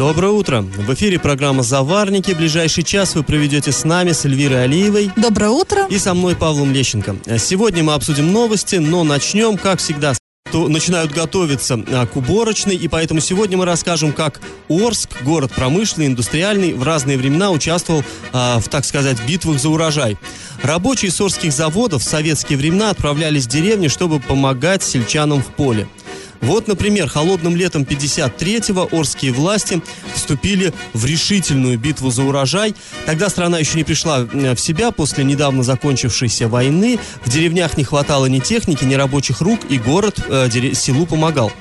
Доброе утро. В эфире программа «Заварники». Ближайший час вы проведете с нами, с Эльвирой Алиевой. Доброе утро. И со мной, Павлом Лещенко. Сегодня мы обсудим новости, но начнем, как всегда, то начинают готовиться а, к уборочной, и поэтому сегодня мы расскажем, как Орск, город промышленный, индустриальный, в разные времена участвовал а, в, так сказать, битвах за урожай. Рабочие с орских заводов в советские времена отправлялись в деревни, чтобы помогать сельчанам в поле. Вот, например, холодным летом 53-го орские власти вступили в решительную битву за урожай. Тогда страна еще не пришла в себя после недавно закончившейся войны. В деревнях не хватало ни техники, ни рабочих рук, и город э, селу помогал.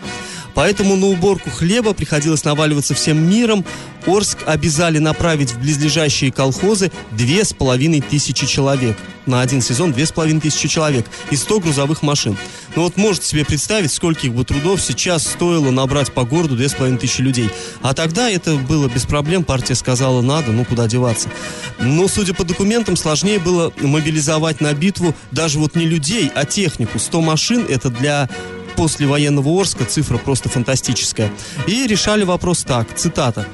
Поэтому на уборку хлеба приходилось наваливаться всем миром. Орск обязали направить в близлежащие колхозы две с половиной тысячи человек. На один сезон две с половиной тысячи человек и 100 грузовых машин. Ну вот можете себе представить, скольких бы трудов сейчас стоило набрать по городу две с половиной тысячи людей. А тогда это было без проблем, партия сказала надо, ну куда деваться. Но, судя по документам, сложнее было мобилизовать на битву даже вот не людей, а технику. 100 машин это для после военного Орска цифра просто фантастическая. И решали вопрос так, цитата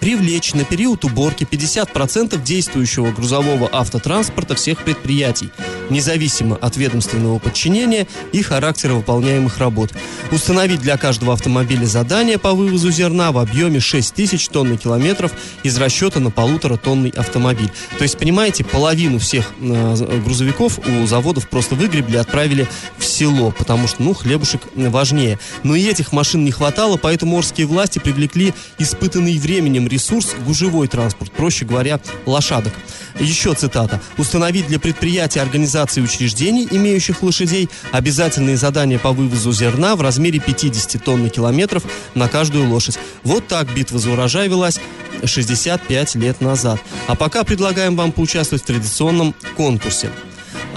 привлечь на период уборки 50% действующего грузового автотранспорта всех предприятий, независимо от ведомственного подчинения и характера выполняемых работ. Установить для каждого автомобиля задание по вывозу зерна в объеме 6 тысяч тонн километров из расчета на полутора тонный автомобиль. То есть, понимаете, половину всех э, грузовиков у заводов просто выгребли отправили в село, потому что, ну, хлебушек важнее. Но и этих машин не хватало, поэтому морские власти привлекли испытанный временем ресурс – гужевой транспорт, проще говоря, лошадок. Еще цитата. «Установить для предприятий, организаций и учреждений, имеющих лошадей, обязательные задания по вывозу зерна в размере 50 тонн на километров на каждую лошадь». Вот так битва за урожай велась 65 лет назад. А пока предлагаем вам поучаствовать в традиционном конкурсе.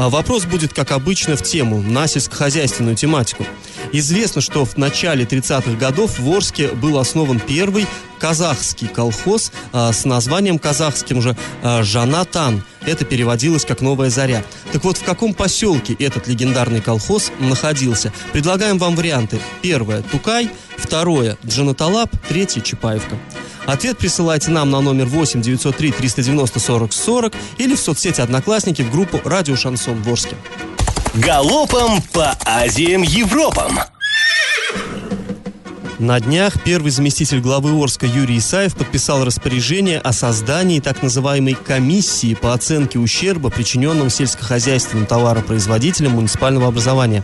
А вопрос будет, как обычно, в тему, на сельскохозяйственную тематику. Известно, что в начале 30-х годов в Орске был основан первый казахский колхоз а, с названием казахским же а, «Жанатан». Это переводилось как «Новая заря». Так вот, в каком поселке этот легендарный колхоз находился? Предлагаем вам варианты. Первое – Тукай, второе – Джанаталап, третье – Чапаевка. Ответ присылайте нам на номер 8 903 390 40 40 или в соцсети «Одноклассники» в группу «Радио Шансон Ворске». Галопом по Азиям Европам! На днях первый заместитель главы Орска Юрий Исаев подписал распоряжение о создании так называемой комиссии по оценке ущерба, причиненного сельскохозяйственным товаропроизводителям муниципального образования.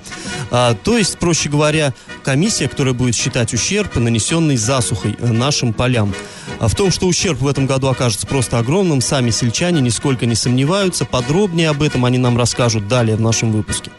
А, то есть, проще говоря, комиссия, которая будет считать ущерб, нанесенный засухой э, нашим полям. А в том, что ущерб в этом году окажется просто огромным, сами сельчане нисколько не сомневаются. Подробнее об этом они нам расскажут далее в нашем выпуске.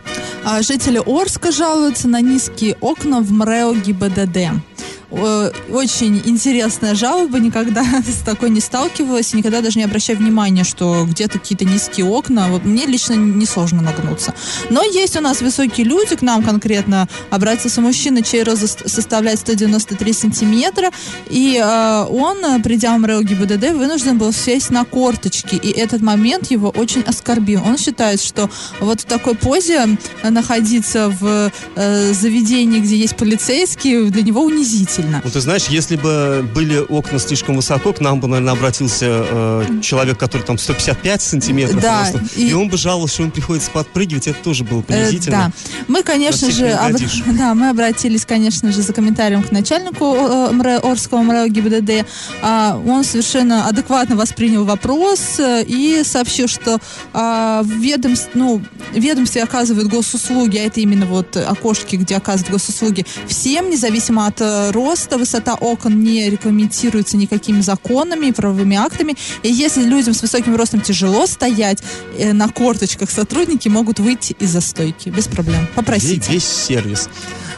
А жители Орска жалуются на низкие окна в МРЭО ГИБДД. Э, очень интересная жалоба, никогда с такой не сталкивалась, никогда даже не обращаю внимания, что где-то какие-то низкие окна. Вот мне лично несложно нагнуться. Но есть у нас высокие люди, к нам конкретно обратился мужчина, чей рост составляет 193 сантиметра, и э, он, придя в МРЭО ГИБДД, вынужден был сесть на корточки, и этот момент его очень оскорбил. Он считает, что вот в такой позе находиться в э, заведении, где есть полицейские, для него унизительно сильно. Ну, ты знаешь, если бы были окна слишком высоко, к нам бы, наверное, обратился э, человек, который там 155 сантиметров да, и... и он бы жаловался, что он приходится подпрыгивать, это тоже было принизительно. Э, да. Мы, конечно же, об... да, мы обратились, конечно же, за комментарием к начальнику э, МРЭ, Орского МРЭО ГИБДД. А, он совершенно адекватно воспринял вопрос э, и сообщил, что а, в ведомстве, ну, ведомстве оказывают госуслуги, а это именно вот окошки, где оказывают госуслуги, всем, независимо от э, роста высота окон не регламентируется никакими законами и правовыми актами. И если людям с высоким ростом тяжело стоять э, на корточках, сотрудники могут выйти из застойки без проблем. Попросите. Весь сервис.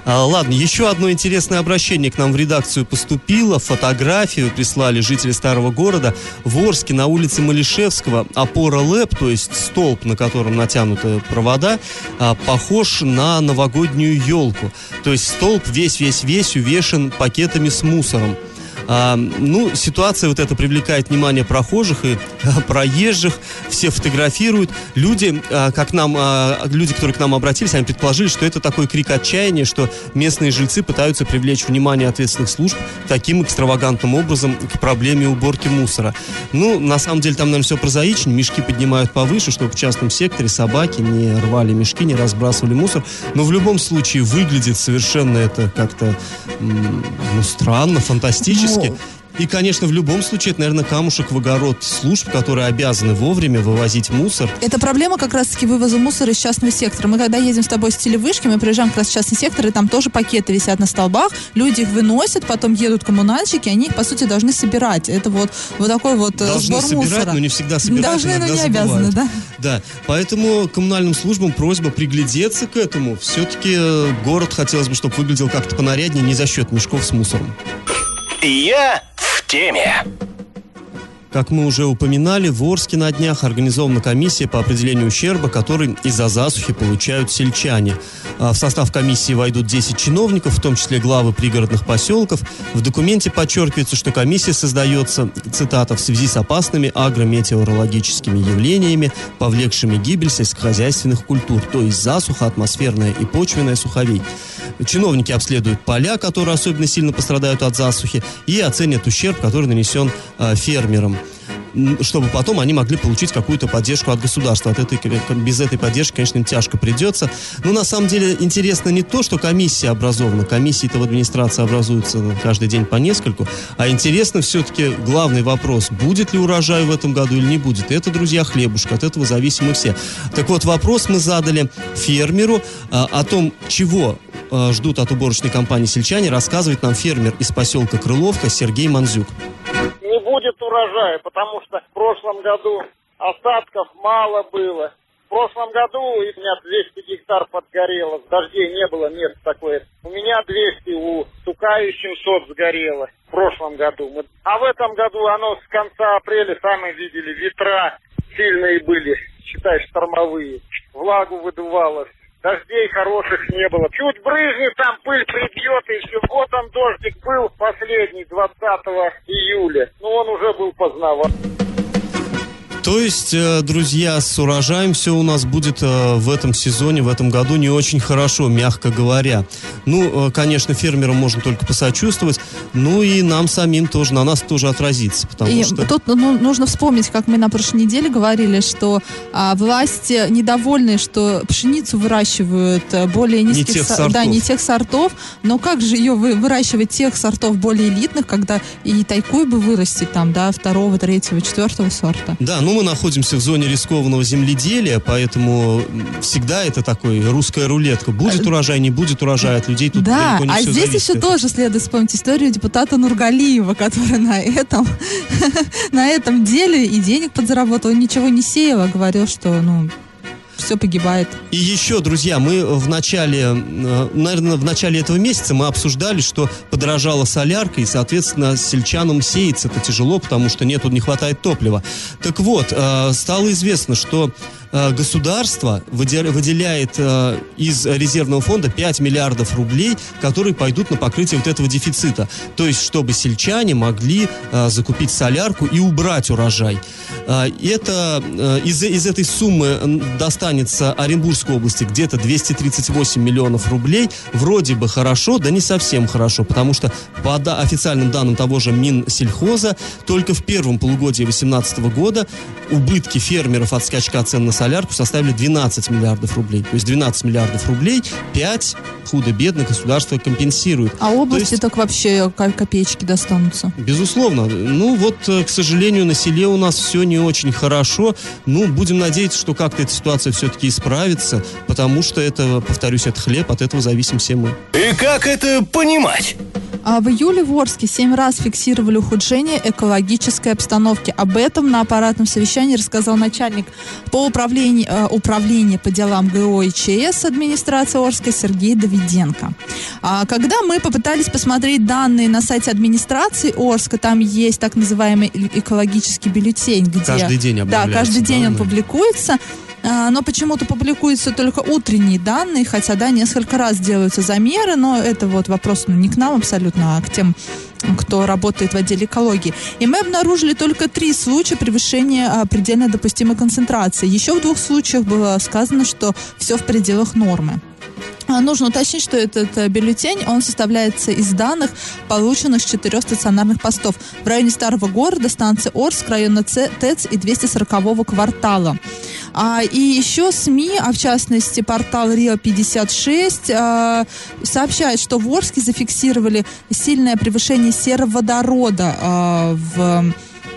А, ладно, еще одно интересное обращение к нам в редакцию поступило. Фотографию прислали жители старого города. В Орске на улице Малишевского опора ЛЭП, то есть столб, на котором натянуты провода, а, похож на новогоднюю елку. То есть столб весь-весь-весь увешан пакетами с мусором. А, ну, ситуация вот эта привлекает внимание прохожих и а, проезжих, все фотографируют. Люди, а, как нам, а, люди, которые к нам обратились, они предположили, что это такой крик отчаяния, что местные жильцы пытаются привлечь внимание ответственных служб таким экстравагантным образом к проблеме уборки мусора. Ну, на самом деле, там, наверное, все прозаично. Мешки поднимают повыше, чтобы в частном секторе собаки не рвали мешки, не разбрасывали мусор. Но в любом случае выглядит совершенно это как-то ну, странно, фантастически. И, конечно, в любом случае, это, наверное, камушек в огород служб, которые обязаны вовремя вывозить мусор. Это проблема как раз-таки вывоза мусора из частного сектора. Мы когда едем с тобой с телевышки, мы приезжаем как раз в частный сектор, и там тоже пакеты висят на столбах, люди их выносят, потом едут коммунальщики, они их, по сути, должны собирать. Это вот, вот такой вот э, Должны сбор собирать, мусора. но не всегда собирают, Должны, но не обязаны, забывают. да? Да, поэтому коммунальным службам просьба приглядеться к этому. Все-таки э, город хотелось бы, чтобы выглядел как-то понаряднее, не за счет мешков с мусором. Я в теме. Как мы уже упоминали, в Орске на днях организована комиссия по определению ущерба, который из-за засухи получают сельчане. А В состав комиссии войдут 10 чиновников, в том числе главы пригородных поселков. В документе подчеркивается, что комиссия создается, цитата, в связи с опасными агрометеорологическими явлениями, повлекшими гибель сельскохозяйственных культур, то есть засуха, атмосферная и почвенная суховей. Чиновники обследуют поля, которые особенно сильно пострадают от засухи, и оценят ущерб, который нанесен э, фермерам чтобы потом они могли получить какую-то поддержку от государства. От этой, без этой поддержки, конечно, им тяжко придется. Но на самом деле интересно не то, что комиссия образована. Комиссии-то в администрации образуются каждый день по нескольку. А интересно все-таки главный вопрос, будет ли урожай в этом году или не будет. Это, друзья, хлебушка. От этого зависимы все. Так вот, вопрос мы задали фермеру а, о том, чего а, ждут от уборочной компании сельчане, рассказывает нам фермер из поселка Крыловка Сергей Манзюк. Будет урожая, потому что в прошлом году остатков мало было. В прошлом году у меня 200 гектар подгорело, дождей не было, мест такое. У меня 200, у Тукаи 700 сгорело в прошлом году. А в этом году оно с конца апреля, сами видели, ветра сильные были, считай, штормовые. Влагу выдувало, Дождей хороших не было. Чуть брызнет, там пыль прибьет, и все. Вот он дождик был последний, 20 июля. Но он уже был поздноват. То есть, э, друзья, с урожаем все у нас будет э, в этом сезоне, в этом году не очень хорошо, мягко говоря. Ну, э, конечно, фермерам можно только посочувствовать, ну и нам самим тоже, на нас тоже отразится, потому И что... тут ну, нужно вспомнить, как мы на прошлой неделе говорили, что а, власти недовольны, что пшеницу выращивают более низких тех со- сортов. да, не тех сортов. Но как же ее вы- выращивать тех сортов более элитных, когда и тайкуй бы вырастить там, да, второго, третьего, четвертого сорта? Да, ну мы находимся в зоне рискованного земледелия, поэтому всегда это такой русская рулетка. Будет урожай, не будет урожай, от людей тут да, далеко не а все здесь зависит. еще тоже следует вспомнить историю депутата Нургалиева, который на этом, на этом деле и денег подзаработал, ничего не сеял, а говорил, что, ну, все погибает. И еще, друзья, мы в начале, э, наверное, в начале этого месяца мы обсуждали, что подорожала солярка, и, соответственно, сельчанам сеяться это тяжело, потому что нету, не хватает топлива. Так вот, э, стало известно, что государство выдя- выделяет э, из резервного фонда 5 миллиардов рублей, которые пойдут на покрытие вот этого дефицита. То есть, чтобы сельчане могли э, закупить солярку и убрать урожай. Э, это э, из, из этой суммы достанется Оренбургской области где-то 238 миллионов рублей. Вроде бы хорошо, да не совсем хорошо, потому что по официальным данным того же Минсельхоза только в первом полугодии 2018 года убытки фермеров от скачка цен на солярку составили 12 миллиардов рублей. То есть 12 миллиардов рублей 5 худо-бедно государство компенсирует. А области есть- так вообще ко- копеечки достанутся. Безусловно. Ну вот, э, к сожалению, на селе у нас все не очень хорошо. Ну, будем надеяться, что как-то эта ситуация все-таки исправится, потому что это, повторюсь, это хлеб, от этого зависим все мы. И как это понимать? А в июле в Орске семь раз фиксировали ухудшение экологической обстановки. Об этом на аппаратном совещании рассказал начальник по управлению, э, управления по делам ГО и ЧС администрации Орска Сергей Давиденко. А когда мы попытались посмотреть данные на сайте администрации Орска, там есть так называемый экологический бюллетень, где... Каждый день Да, каждый день он публикуется. А, Но почему-то публикуются только утренние данные, хотя, да, несколько раз делаются замеры, но это вот вопрос ну, не к нам абсолютно, а к тем, кто работает в отделе экологии. И мы обнаружили только три случая превышения а, предельно допустимой концентрации. Еще в двух случаях было сказано, что все в пределах нормы. А, Нужно уточнить, что этот э, бюллетень, он составляется из данных, полученных с четырех стационарных постов в районе Старого города, станции Орск, района ТЭЦ и 240-го квартала. А, и еще СМИ, а в частности портал Рио-56, а, сообщает, что в Орске зафиксировали сильное превышение сероводорода а, в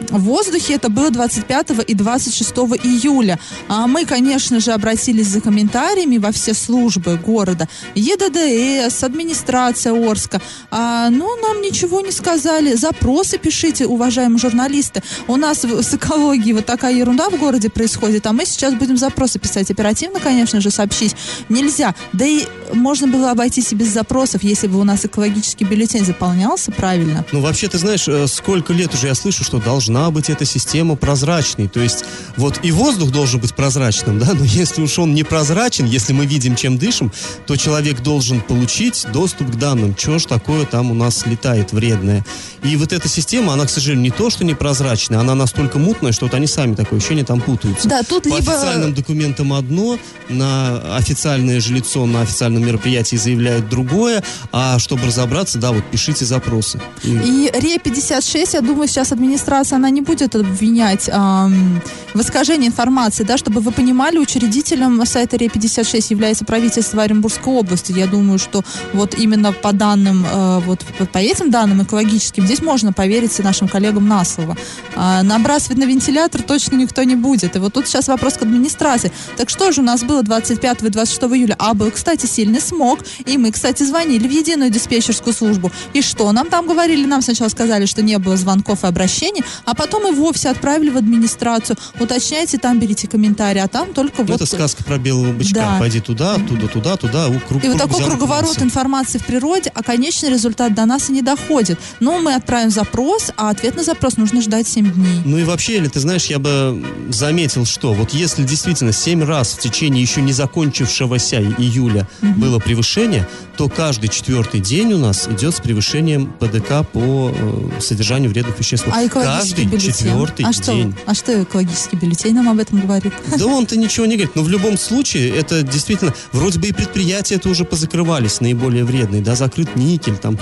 в воздухе. Это было 25 и 26 июля. А мы, конечно же, обратились за комментариями во все службы города. ЕДДС, администрация Орска. А, ну, нам ничего не сказали. Запросы пишите, уважаемые журналисты. У нас с экологией вот такая ерунда в городе происходит, а мы сейчас будем запросы писать. Оперативно, конечно же, сообщить нельзя. Да и можно было обойтись и без запросов, если бы у нас экологический бюллетень заполнялся правильно. Ну, вообще, ты знаешь, э, сколько лет уже я слышу, что должна быть эта система прозрачной. То есть, вот и воздух должен быть прозрачным, да, но если уж он не прозрачен, если мы видим, чем дышим, то человек должен получить доступ к данным. Чего ж такое там у нас летает вредное. И вот эта система, она, к сожалению, не то, что непрозрачная, она настолько мутная, что вот они сами такое ощущение там путаются. Да, тут По либо... официальным документам одно, на официальное же лицо на официальном мероприятии заявляет другое, а чтобы разобраться, да, вот пишите запросы. И- И РЕ-56, я думаю, сейчас администрация, она не будет обвинять ам, в искажении информации, да, чтобы вы понимали, учредителем сайта РЕ-56 является правительство Оренбургской области. Я думаю, что вот именно по данным, э, вот по- этим данным экологическим, здесь можно поверить нашим коллегам на слово. А набрасывать на вентилятор точно никто не будет. И вот тут сейчас вопрос к администрации. Так что же у нас было 25 и 26 июля? А был, кстати, сильный смог. И мы, кстати, звонили в единую диспетчерскую службу. И что нам там говорили? Нам сначала сказали, что не было звонков и обращений, а потом и вовсе отправили в администрацию. Уточняйте, там берите комментарии, а там только вот... это сказка про белого бычка. Да. Пойди туда, туда, туда. у, Круг, И вот такой круговорот информации в природе, а конечный результат до нас и не доходит. Но мы отправим запрос, а ответ на запрос нужно ждать 7 дней. Ну и вообще, или ты знаешь, я бы заметил, что вот если действительно 7 раз в течение еще не закончившегося июля было превышение, то каждый четвертый день у нас идет с превышением ПДК по э, содержанию вредных веществ. А каждый бюллетень? четвертый а что, день. а что экологический бюллетень нам об этом говорит? Да он-то ничего не говорит. Но в любом случае, это действительно, вроде бы и предприятия это уже позакрывались, наиболее вредные, да, закрыт никель там.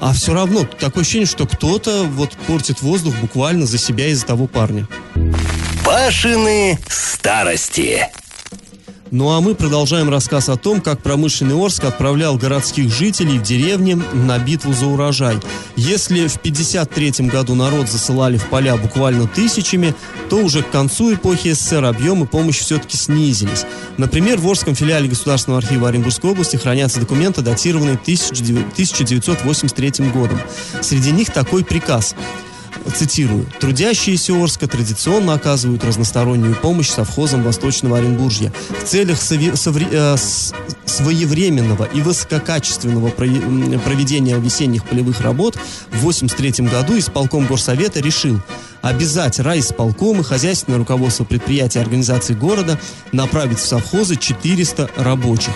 А все равно такое ощущение, что кто-то вот портит воздух буквально за себя из-за того парня. Пашины старости. Ну а мы продолжаем рассказ о том, как промышленный Орск отправлял городских жителей в деревни на битву за урожай. Если в 53 году народ засылали в поля буквально тысячами, то уже к концу эпохи СССР объемы помощи все-таки снизились. Например, в Орском филиале Государственного архива Оренбургской области хранятся документы, датированные 1900 1983 годом. Среди них такой приказ цитирую, «Трудящиеся Орска традиционно оказывают разностороннюю помощь совхозам Восточного Оренбуржья. В целях сови- совре- э, своевременного и высококачественного проведения весенних полевых работ в 1983 году исполком Горсовета решил обязать райисполком и хозяйственное руководство предприятий и организаций города направить в совхозы 400 рабочих.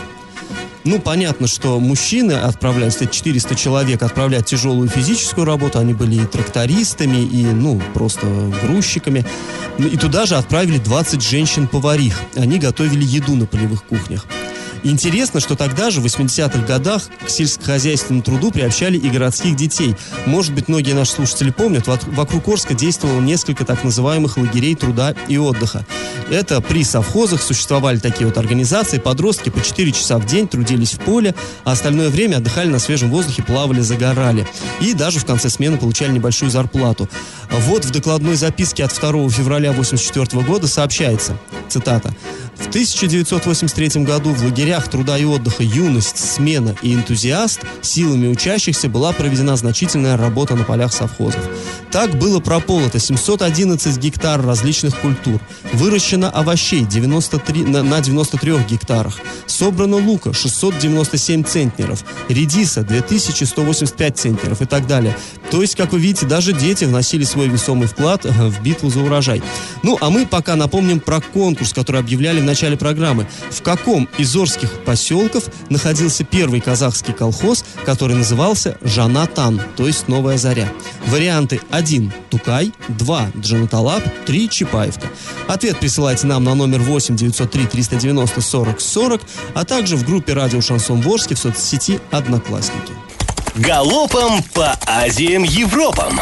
Ну, понятно, что мужчины отправляют, эти 400 человек отправляют тяжелую физическую работу, они были и трактористами, и, ну, просто грузчиками. Ну, И туда же отправили 20 женщин-поварих. Они готовили еду на полевых кухнях. Интересно, что тогда же, в 80-х годах, к сельскохозяйственному труду приобщали и городских детей. Может быть, многие наши слушатели помнят, вокруг Орска действовало несколько так называемых лагерей труда и отдыха. Это при совхозах существовали такие вот организации, подростки по 4 часа в день трудились в поле, а остальное время отдыхали на свежем воздухе, плавали, загорали. И даже в конце смены получали небольшую зарплату. Вот в докладной записке от 2 февраля 1984 года сообщается, цитата, В 1983 году в лагерях труда и отдыха «Юность», «Смена» и «Энтузиаст» силами учащихся была проведена значительная работа на полях совхозов. Так было прополото 711 гектар различных культур, выращено овощей 93, на, на 93 гектарах, собрано лука 697 центнеров, редиса 2185 центнеров и так далее. То есть, как вы видите, даже дети вносили свой весомый вклад э, в битву за урожай. Ну, а мы пока напомним про конкурс, который объявляли начале программы. В каком из Орских поселков находился первый казахский колхоз, который назывался Жанатан, то есть Новая Заря? Варианты 1 – Тукай, 2 – Джанаталап, 3 – Чапаевка. Ответ присылайте нам на номер 8 903 390 40 40, а также в группе «Радио Шансон Ворске» в соцсети «Одноклассники». Галопом по Азиям Европам!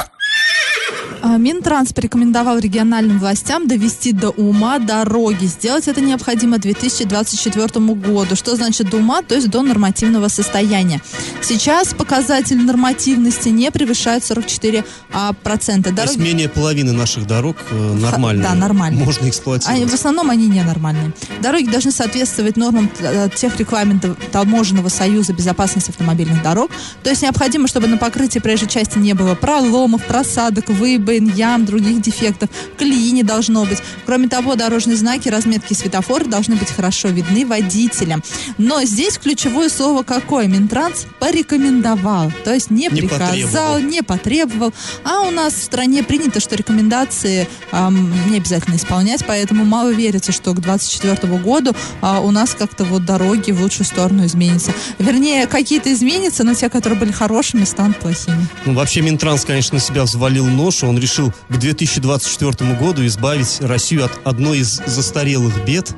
А, Минтранс порекомендовал региональным властям довести до ума дороги. Сделать это необходимо к 2024 году. Что значит до ума? То есть до нормативного состояния. Сейчас показатель нормативности не превышает 44 а, процента. То есть менее половины наших дорог э, нормальные. Да, нормальные. Можно эксплуатировать. А в основном они ненормальные. Дороги должны соответствовать нормам э, тех регламентов Таможенного союза безопасности автомобильных дорог. То есть необходимо, чтобы на покрытии проезжей части не было проломов, просадок, выбоин, ям, других дефектов. Колеи не должно быть. Кроме того, дорожные знаки, разметки светофора должны быть хорошо видны водителям. Но здесь ключевое слово какое? Минтранс порекомендовал. То есть не, Не приказал, потребовал. не потребовал. А у нас в стране принято, что рекомендации ам, не обязательно исполнять, поэтому мало верится, что к 2024 году а, у нас как-то вот дороги в лучшую сторону изменятся. Вернее, какие-то изменятся, но те, которые были хорошими, станут плохими. Ну, вообще Минтранс, конечно, на себя взвалил ношу. Он решил к 2024 году избавить Россию от одной из застарелых бед.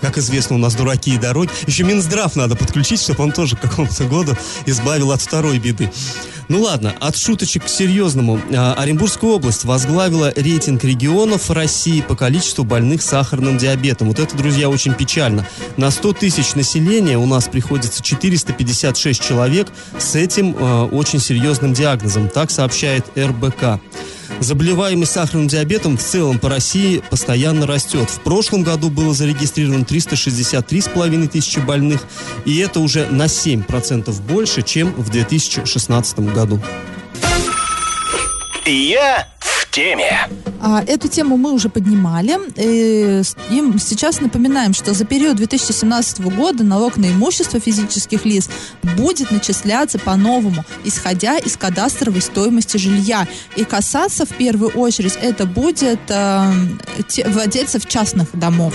Как известно, у нас дураки и дороги. Еще Минздрав надо подключить, чтобы он тоже к какому-то году избавил от второй беды. Ну ладно, от шуточек к серьезному. А, Оренбургская область возглавила рейтинг регионов России по количеству больных сахарным диабетом. Вот это, друзья, очень печально. На 100 тысяч населения у нас приходится 456 человек с этим э, очень серьезным диагнозом. Так сообщает РБК. Заболеваемость сахарным диабетом в целом по России постоянно растет. В прошлом году было зарегистрировано 363,5 тысячи больных, и это уже на 7% больше, чем в 2016 году. Я теме. А, Эту тему мы уже поднимали. И сейчас напоминаем, что за период 2017 года налог на имущество физических лиц будет начисляться по-новому, исходя из кадастровой стоимости жилья. И касаться в первую очередь это будет э, те- владельцев частных домов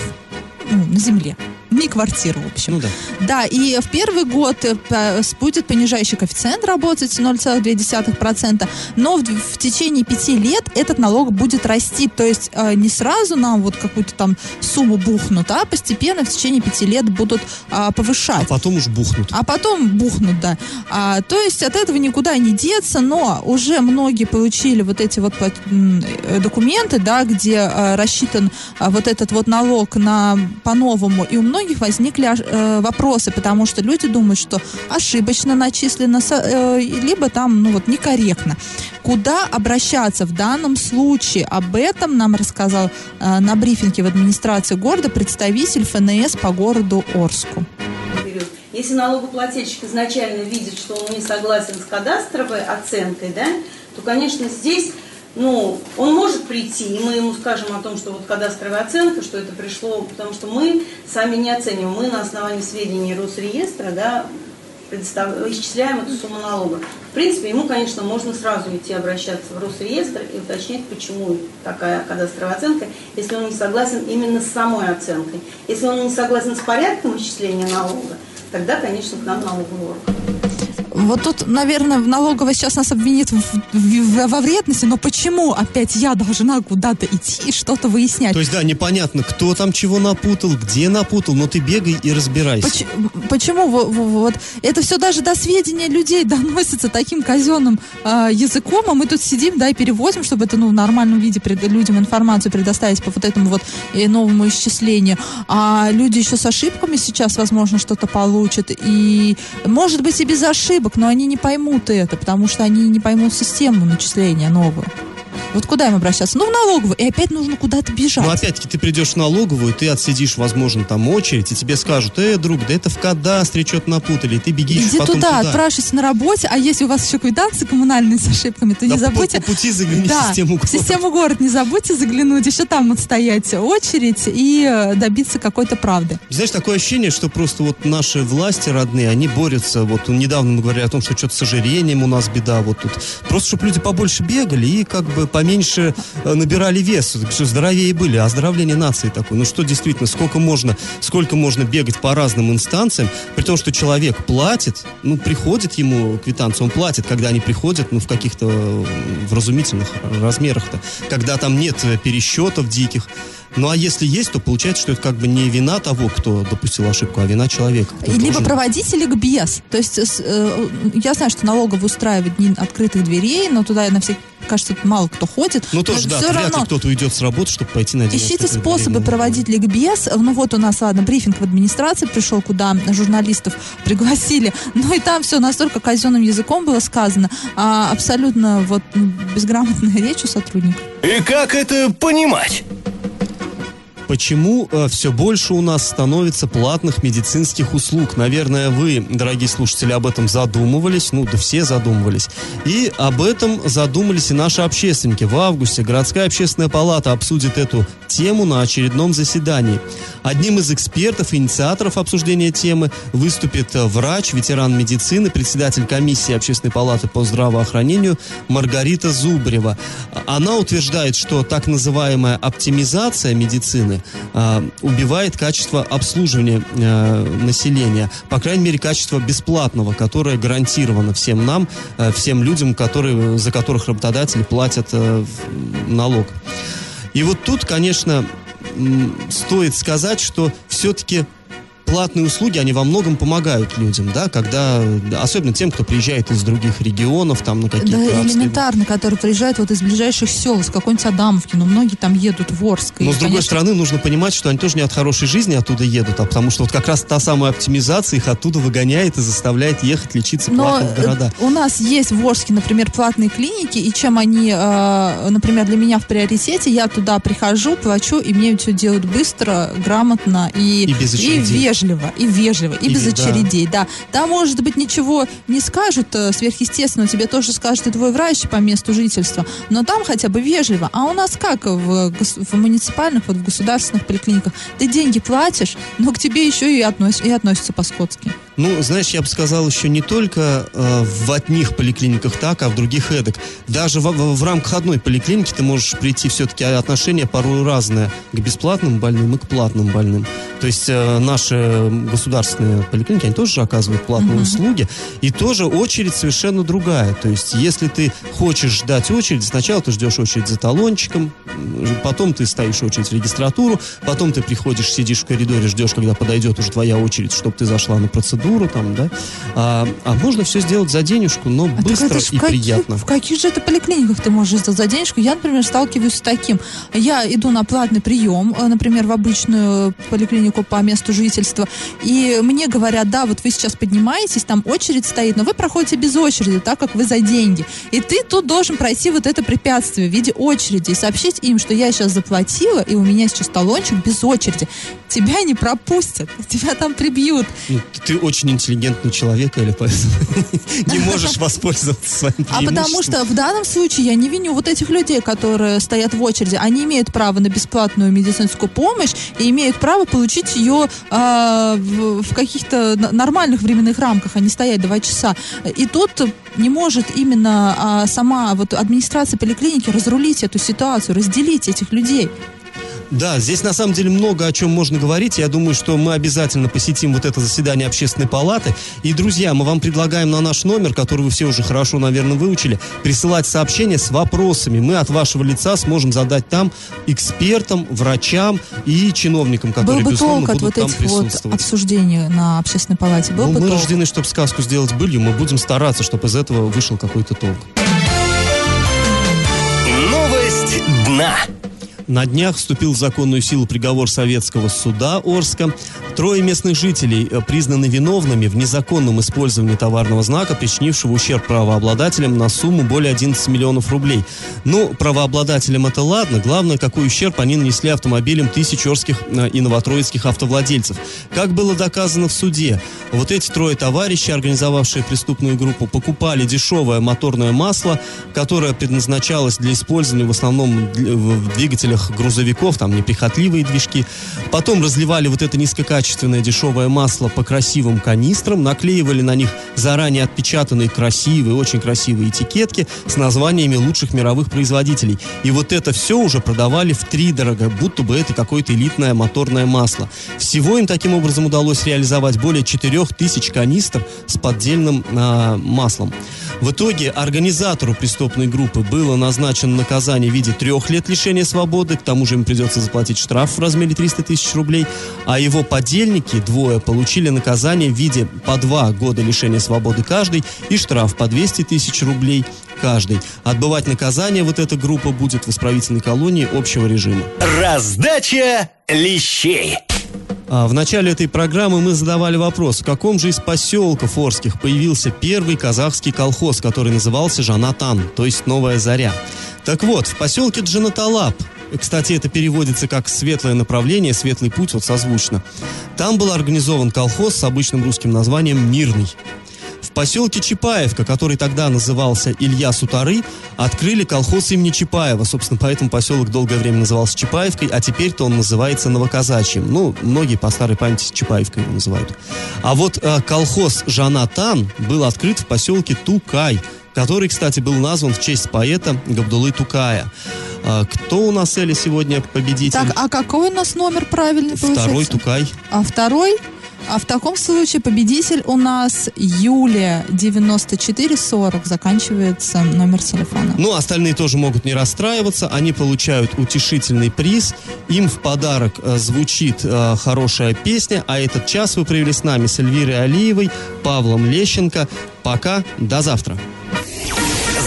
ну, на земле. Не квартир, в общем. Ну да. Да, и в первый год э, будет понижающий коэффициент работать 0,2%, но в, в течение пяти лет этот налог будет расти. То есть э, не сразу нам вот какую-то там сумму бухнут, а постепенно в течение пяти лет будут а, повышать. Потом уж бухнут. А потом бухнут, да. А, то есть от этого никуда не деться, но уже многие получили вот эти вот э, документы, да, где э, рассчитан а, вот этот вот налог на по-новому, и у многих возникли аж- э, вопросы, потому что люди думают, что ошибочно начислено, э, либо там, ну вот, некорректно. Куда обращаться в данном случае? Об этом нам рассказал э, на брифинге в администрации города представитель ФНС по городу Орску. Если налогоплательщик изначально видит, что он не согласен с кадастровой оценкой, да, то, конечно, здесь ну, он может прийти, и мы ему скажем о том, что вот кадастровая оценка, что это пришло, потому что мы сами не оцениваем, мы на основании сведений Росреестра, да, предостав- исчисляем эту сумму налога. В принципе, ему, конечно, можно сразу идти обращаться в Росреестр и уточнять, почему такая кадастровая оценка, если он не согласен именно с самой оценкой. Если он не согласен с порядком исчисления налога, тогда, конечно, к нам налоговый орган. Вот тут, наверное, налоговая сейчас нас обвинит в- в- во вредности, но почему опять я должна куда-то идти и что-то выяснять? То есть, да, непонятно, кто там чего напутал, где напутал, но ты бегай и разбирайся. Поч- почему во- во- вот это все даже до сведения людей доносится таким казенным а, языком, а мы тут сидим, да, и переводим, чтобы это ну, в нормальном виде пред- людям информацию предоставить по вот этому вот э, новому исчислению. А люди еще с ошибками сейчас, возможно, что-то получат. И, может быть, и без ошибок, но они не поймут это, потому что они не поймут систему начисления новую. Вот куда им обращаться? Ну, в налоговую. И опять нужно куда-то бежать. Ну, опять-таки, ты придешь в налоговую, ты отсидишь, возможно, там очередь, и тебе скажут, э, друг, да это в кадастре что-то напутали, и ты бегишь Иди потом туда, туда. отпрашивайся на работе, а если у вас еще квитанции коммунальные с ошибками, то Да не по- забудьте... по пути загляни в да, систему в город. систему город не забудьте заглянуть, еще там отстоять очередь и э, добиться какой-то правды. Знаешь, такое ощущение, что просто вот наши власти родные, они борются. Вот недавно мы говорили о том, что что-то с ожирением у нас беда. Вот тут просто, чтобы люди побольше бегали и как бы поменьше э, набирали вес, что здоровее были. Оздоровление нации такое. Ну что действительно, сколько можно, сколько можно бегать по разным инстанциям, при том, что человек платит, ну приходит ему квитанция, он платит, когда они приходят, ну в каких-то э, вразумительных размерах-то, когда там нет э, пересчетов диких. Ну а если есть, то получается, что это как бы не вина того, кто допустил ошибку, а вина человека. Либо должен- проводить ликбез. То есть с- э, я знаю, что налоговый устраивает дни открытых дверей, но туда на всякий кажется, мало кто ходит. Ну тоже, да, вряд равно ли кто-то уйдет с работы, чтобы пойти на день Ищите способы дверей. проводить ликбез. Ну вот у нас, ладно, брифинг в администрации пришел, куда журналистов пригласили. Ну и там все настолько казенным языком было сказано. а абсолютно вот ну, безграмотная речь у сотрудников. И как это понимать? Почему все больше у нас становится платных медицинских услуг? Наверное, вы, дорогие слушатели, об этом задумывались, ну да все задумывались. И об этом задумались и наши общественники. В августе городская общественная палата обсудит эту тему на очередном заседании. Одним из экспертов и инициаторов обсуждения темы выступит э, врач, ветеран медицины, председатель комиссии общественной палаты по здравоохранению Маргарита Зубрева. Она утверждает, что так называемая оптимизация медицины а, убивает качество обслуживания а, населения, по крайней мере, качество бесплатного, которое гарантировано всем нам, а, всем людям, которые, за которых работодатели платят в- налог. И вот тут, конечно, стоит сказать, что все-таки платные услуги, они во многом помогают людям, да, когда, особенно тем, кто приезжает из других регионов, там, на какие-то... Да, элементарно, которые приезжают вот из ближайших сел, из какой-нибудь Адамовки, но многие там едут в Орск. и, Но, с другой конечно, стороны, нужно понимать, что они тоже не от хорошей жизни оттуда едут, а потому что вот как раз та самая оптимизация их оттуда выгоняет и заставляет ехать лечиться Но платно в города. э, у нас есть в Орске, например, платные клиники, и чем они, э, например, для меня в приоритете, я туда прихожу, плачу, и мне все делают быстро, грамотно и, И без очередей. вежливо, и вежливо, и, И без да. очередей, да. Там, может быть, ничего не скажут э, сверхъестественного, тебе тоже скажет и твой врач по месту жительства, но там хотя бы вежливо. А у нас как в, в муниципальных, вот в государственных поликлиниках? Ты деньги платишь, но к тебе еще и, относ- и относятся по-скотски. Ну, знаешь, я бы сказал, еще не только э, в одних поликлиниках так, а в других эдак. Даже в, в- в рамках одной поликлиники ты можешь прийти все-таки отношение порой разное к бесплатным больным и к платным больным. То есть э, наши государственные поликлиники, они тоже же оказывают платные услуги, и тоже очередь совершенно другая. То есть если ты хочешь ждать очередь, сначала ты ждешь очередь за талончиком, потом ты стоишь очередь в регистратуру, потом ты приходишь, сидишь в коридоре, ждешь, когда подойдет уже твоя очередь, чтобы ты зашла на процедуру там, да. А, а можно все сделать за денежку, но А быстро и каких- приятно. В каких же это поликлиниках ты можешь сделать за денежку? Я, например, сталкиваюсь с таким. Я иду на платный прием, э, например, в обычную поликлинику по месту жительства, и мне говорят, да, вот вы сейчас поднимаетесь, там очередь стоит, но вы проходите без очереди, так как вы за деньги. И ты тут должен пройти вот это препятствие в виде очереди и сообщить им, что я сейчас заплатила, и у меня сейчас талончик без очереди. Тебя не пропустят, тебя там прибьют. Ну, ты очень интеллигентный человек, или поэтому не можешь воспользоваться своим А потому что в данном случае я не виню вот этих людей, которые стоят в очереди. Они имеют право на бесплатную медицинскую помощь и имеют право получить ее а, в, в каких-то нормальных временных рамках, а не стоять два часа. И тут не может именно а, сама вот администрация поликлиники разрулить эту ситуацию, разделить этих людей. Да, здесь на самом деле много о чем можно говорить. Я думаю, что мы обязательно посетим вот это заседание общественной палаты. И, друзья, мы вам предлагаем на наш номер, который вы все уже хорошо, наверное, выучили, присылать сообщения с вопросами. Мы от вашего лица сможем задать там экспертам, врачам и чиновникам, Был которые, бы безусловно, толк от будут вот там этих вот присутствовать. обсуждений на общественной палате. Был Ну, бы мы толк. рождены, чтобы сказку сделать былью. Мы будем стараться, чтобы из этого вышел какой-то толк. Новость дна. На днях вступил в законную силу приговор советского суда Орска. Трое местных жителей э, признаны виновными в незаконном использовании товарного знака, причинившего ущерб правообладателям на сумму более 11 миллионов рублей. Ну, правообладателям это ладно. Главное, какой ущерб они нанесли автомобилям тысяч орских э, и новотроицких автовладельцев. Как было доказано в суде, вот эти трое товарищей, организовавшие преступную группу, покупали дешевое моторное масло, которое предназначалось для использования в основном в двигателях грузовиков, там неприхотливые движки. Потом разливали вот это низкокачественное дешевое масло по красивым канистрам, наклеивали на них заранее отпечатанные красивые, очень красивые этикетки с названиями лучших мировых производителей. И вот это все уже продавали в три дорого, будто бы это какое-то элитное моторное масло. Всего им таким образом удалось реализовать более 4000 канистр с поддельным э, маслом. В итоге организатору преступной группы было назначено наказание в виде трех лет лишения свободы, к тому же им придется заплатить штраф в размере 300 тысяч рублей, а его подельники, двое, получили наказание в виде по два года лишения свободы каждый и штраф по 200 тысяч рублей каждый. Отбывать наказание вот эта группа будет в исправительной колонии общего режима. Раздача лещей. А, в начале этой программы мы задавали вопрос, в каком же из поселков Орских появился первый казахский колхоз, который назывался Жанатан, то есть Новая Заря. Так вот, в поселке Джанаталап, кстати, это переводится как «светлое направление», «светлый путь», вот созвучно. Там был организован колхоз с обычным русским названием «Мирный». В поселке Чапаевка, который тогда назывался Илья Сутары, открыли колхоз имени Чапаева. Собственно, поэтому поселок долгое время назывался Чапаевкой, а теперь-то он называется Новоказачьим. Ну, многие по старой памяти Чапаевкой его называют. А вот э, колхоз Жанатан был открыт в поселке Тукай, который, кстати, был назван в честь поэта Габдулы Тукая. А, кто у нас, Эля, сегодня победитель? Так, а какой у нас номер правильный получается? Второй Тукай. А второй? А в таком случае победитель у нас Юлия 9440 заканчивается номер телефона. Ну, остальные тоже могут не расстраиваться. Они получают утешительный приз. Им в подарок э, звучит э, хорошая песня. А этот час вы провели с нами с Эльвирой Алиевой, Павлом Лещенко. Пока, до завтра.